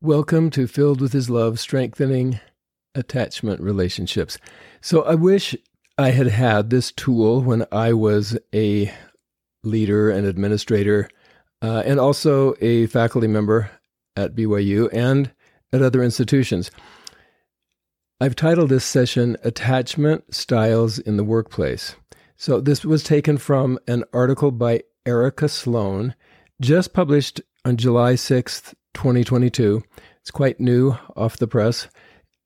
Welcome to Filled with His Love Strengthening Attachment Relationships. So, I wish I had had this tool when I was a leader and administrator, uh, and also a faculty member at BYU and at other institutions. I've titled this session Attachment Styles in the Workplace. So, this was taken from an article by Erica Sloan, just published on July 6th, 2022. It's quite new off the press.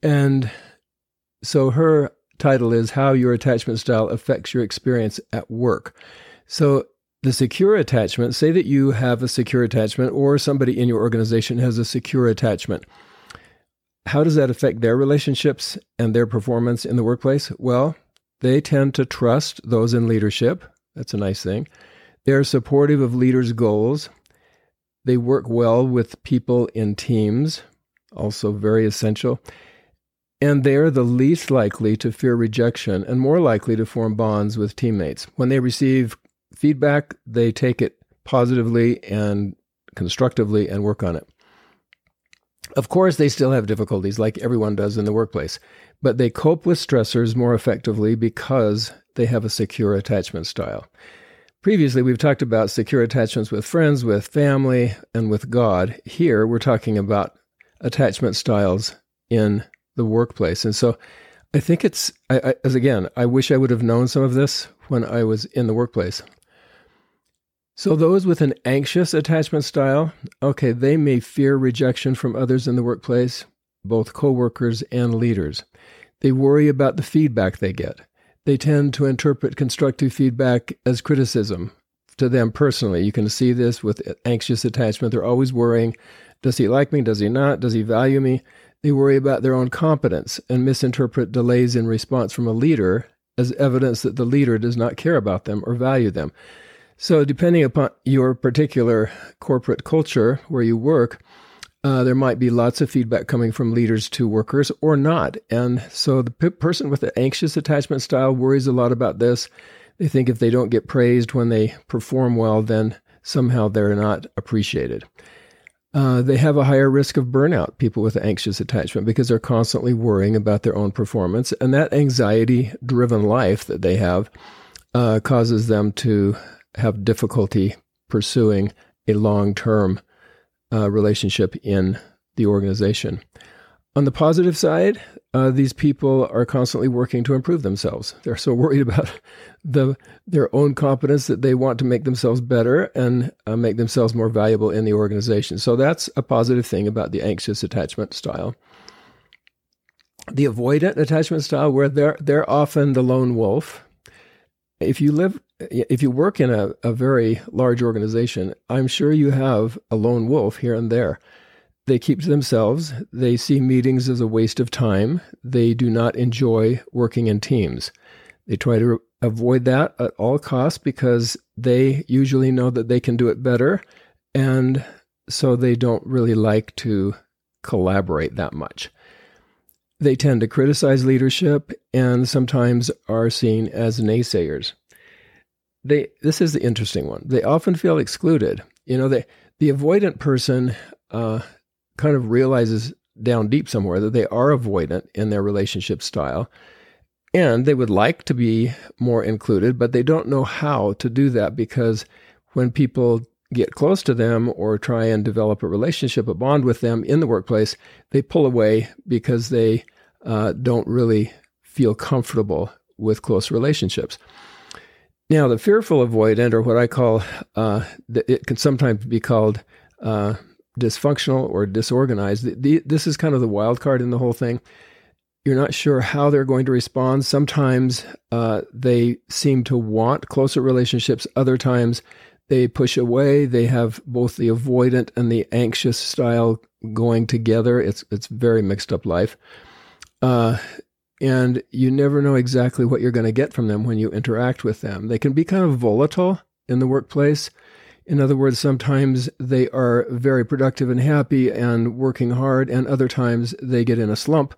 And so her title is How Your Attachment Style Affects Your Experience at Work. So the secure attachment, say that you have a secure attachment or somebody in your organization has a secure attachment. How does that affect their relationships and their performance in the workplace? Well, they tend to trust those in leadership. That's a nice thing. They're supportive of leaders' goals. They work well with people in teams, also very essential. And they are the least likely to fear rejection and more likely to form bonds with teammates. When they receive feedback, they take it positively and constructively and work on it. Of course, they still have difficulties like everyone does in the workplace, but they cope with stressors more effectively because they have a secure attachment style. Previously, we've talked about secure attachments with friends, with family, and with God. Here, we're talking about attachment styles in the workplace. And so I think it's, I, I, as again, I wish I would have known some of this when I was in the workplace. So, those with an anxious attachment style, okay, they may fear rejection from others in the workplace, both coworkers and leaders. They worry about the feedback they get they tend to interpret constructive feedback as criticism to them personally. You can see this with anxious attachment. They're always worrying does he like me? Does he not? Does he value me? They worry about their own competence and misinterpret delays in response from a leader as evidence that the leader does not care about them or value them. So, depending upon your particular corporate culture where you work, uh, there might be lots of feedback coming from leaders to workers or not. And so the p- person with the anxious attachment style worries a lot about this. They think if they don't get praised when they perform well, then somehow they're not appreciated. Uh, they have a higher risk of burnout, people with anxious attachment, because they're constantly worrying about their own performance. And that anxiety driven life that they have uh, causes them to have difficulty pursuing a long term uh, relationship in the organization. On the positive side, uh, these people are constantly working to improve themselves. They're so worried about the their own competence that they want to make themselves better and uh, make themselves more valuable in the organization. So that's a positive thing about the anxious attachment style. The avoidant attachment style, where they're they're often the lone wolf. If you live if you work in a, a very large organization, I'm sure you have a lone wolf here and there. They keep to themselves. They see meetings as a waste of time. They do not enjoy working in teams. They try to avoid that at all costs because they usually know that they can do it better. And so they don't really like to collaborate that much. They tend to criticize leadership and sometimes are seen as naysayers they this is the interesting one. They often feel excluded. You know, they, the avoidant person uh, kind of realizes down deep somewhere that they are avoidant in their relationship style. And they would like to be more included, but they don't know how to do that because when people get close to them or try and develop a relationship, a bond with them in the workplace, they pull away because they uh, don't really feel comfortable with close relationships. Now, the fearful avoidant, or what I call, uh, it can sometimes be called uh, dysfunctional or disorganized. The, the, this is kind of the wild card in the whole thing. You're not sure how they're going to respond. Sometimes uh, they seem to want closer relationships. Other times they push away. They have both the avoidant and the anxious style going together. It's it's very mixed up life. Uh, and you never know exactly what you're going to get from them when you interact with them. They can be kind of volatile in the workplace. In other words, sometimes they are very productive and happy and working hard, and other times they get in a slump,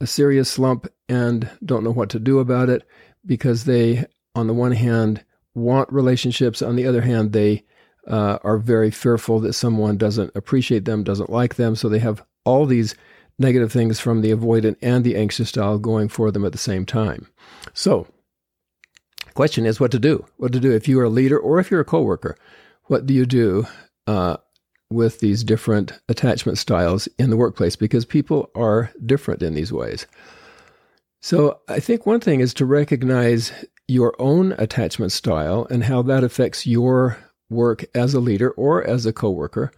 a serious slump, and don't know what to do about it because they, on the one hand, want relationships, on the other hand, they uh, are very fearful that someone doesn't appreciate them, doesn't like them, so they have all these negative things from the avoidant and the anxious style going for them at the same time. So, question is what to do. What to do if you are a leader or if you're a coworker. What do you do uh, with these different attachment styles in the workplace? Because people are different in these ways. So, I think one thing is to recognize your own attachment style and how that affects your work as a leader or as a coworker.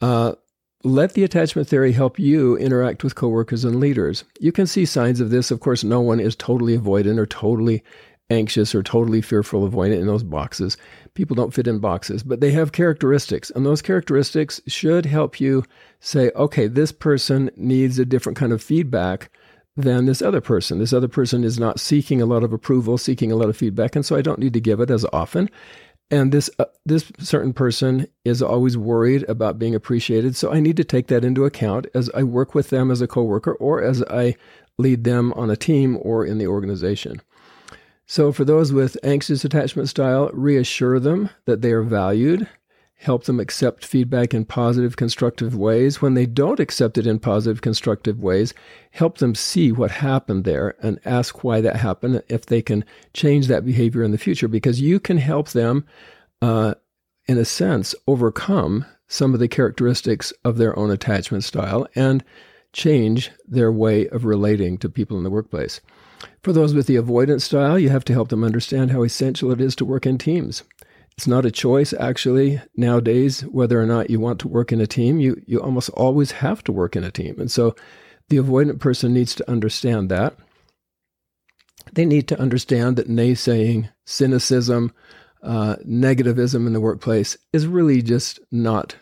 Uh, let the attachment theory help you interact with coworkers and leaders. You can see signs of this. Of course, no one is totally avoidant or totally anxious or totally fearful avoidant in those boxes. People don't fit in boxes, but they have characteristics. And those characteristics should help you say, okay, this person needs a different kind of feedback than this other person. This other person is not seeking a lot of approval, seeking a lot of feedback, and so I don't need to give it as often. And this uh, this certain person is always worried about being appreciated, so I need to take that into account as I work with them as a coworker or as I lead them on a team or in the organization. So for those with anxious attachment style, reassure them that they are valued help them accept feedback in positive, constructive ways. When they don't accept it in positive, constructive ways, help them see what happened there and ask why that happened, if they can change that behavior in the future, because you can help them, uh, in a sense, overcome some of the characteristics of their own attachment style and change their way of relating to people in the workplace. For those with the avoidance style, you have to help them understand how essential it is to work in teams. It's not a choice, actually, nowadays, whether or not you want to work in a team. You, you almost always have to work in a team. And so the avoidant person needs to understand that. They need to understand that naysaying, cynicism, uh, negativism in the workplace is really just not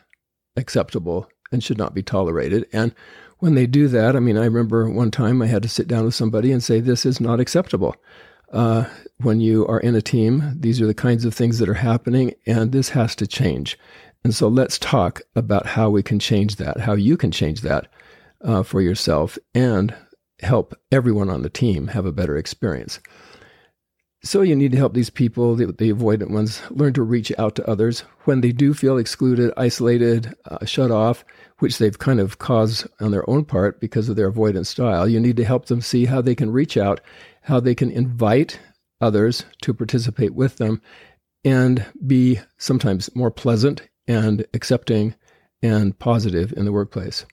acceptable and should not be tolerated. And when they do that, I mean, I remember one time I had to sit down with somebody and say, This is not acceptable uh, when you are in a team. These are the kinds of things that are happening, and this has to change. And so let's talk about how we can change that, how you can change that uh, for yourself and help everyone on the team have a better experience. So you need to help these people, the, the avoidant ones, learn to reach out to others when they do feel excluded, isolated, uh, shut off, which they've kind of caused on their own part because of their avoidant style. You need to help them see how they can reach out how they can invite others to participate with them and be sometimes more pleasant and accepting and positive in the workplace.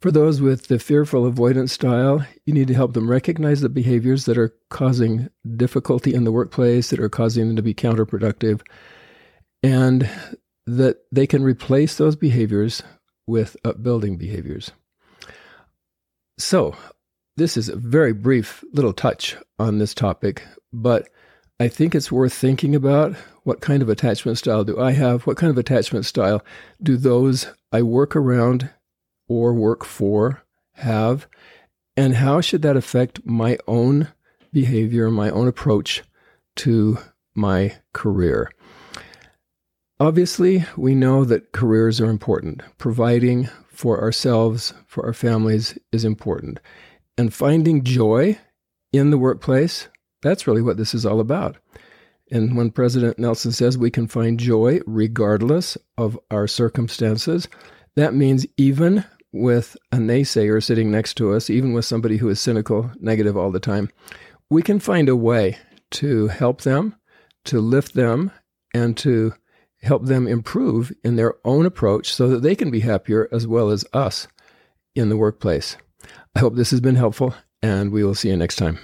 For those with the fearful avoidance style, you need to help them recognize the behaviors that are causing difficulty in the workplace, that are causing them to be counterproductive, and that they can replace those behaviors with upbuilding behaviors. So, this is a very brief little touch on this topic, but I think it's worth thinking about what kind of attachment style do I have? What kind of attachment style do those I work around or work for have? And how should that affect my own behavior, my own approach to my career? Obviously, we know that careers are important. Providing for ourselves, for our families is important. And finding joy in the workplace, that's really what this is all about. And when President Nelson says we can find joy regardless of our circumstances, that means even with a naysayer sitting next to us, even with somebody who is cynical, negative all the time, we can find a way to help them, to lift them, and to help them improve in their own approach so that they can be happier as well as us in the workplace. I hope this has been helpful, and we will see you next time.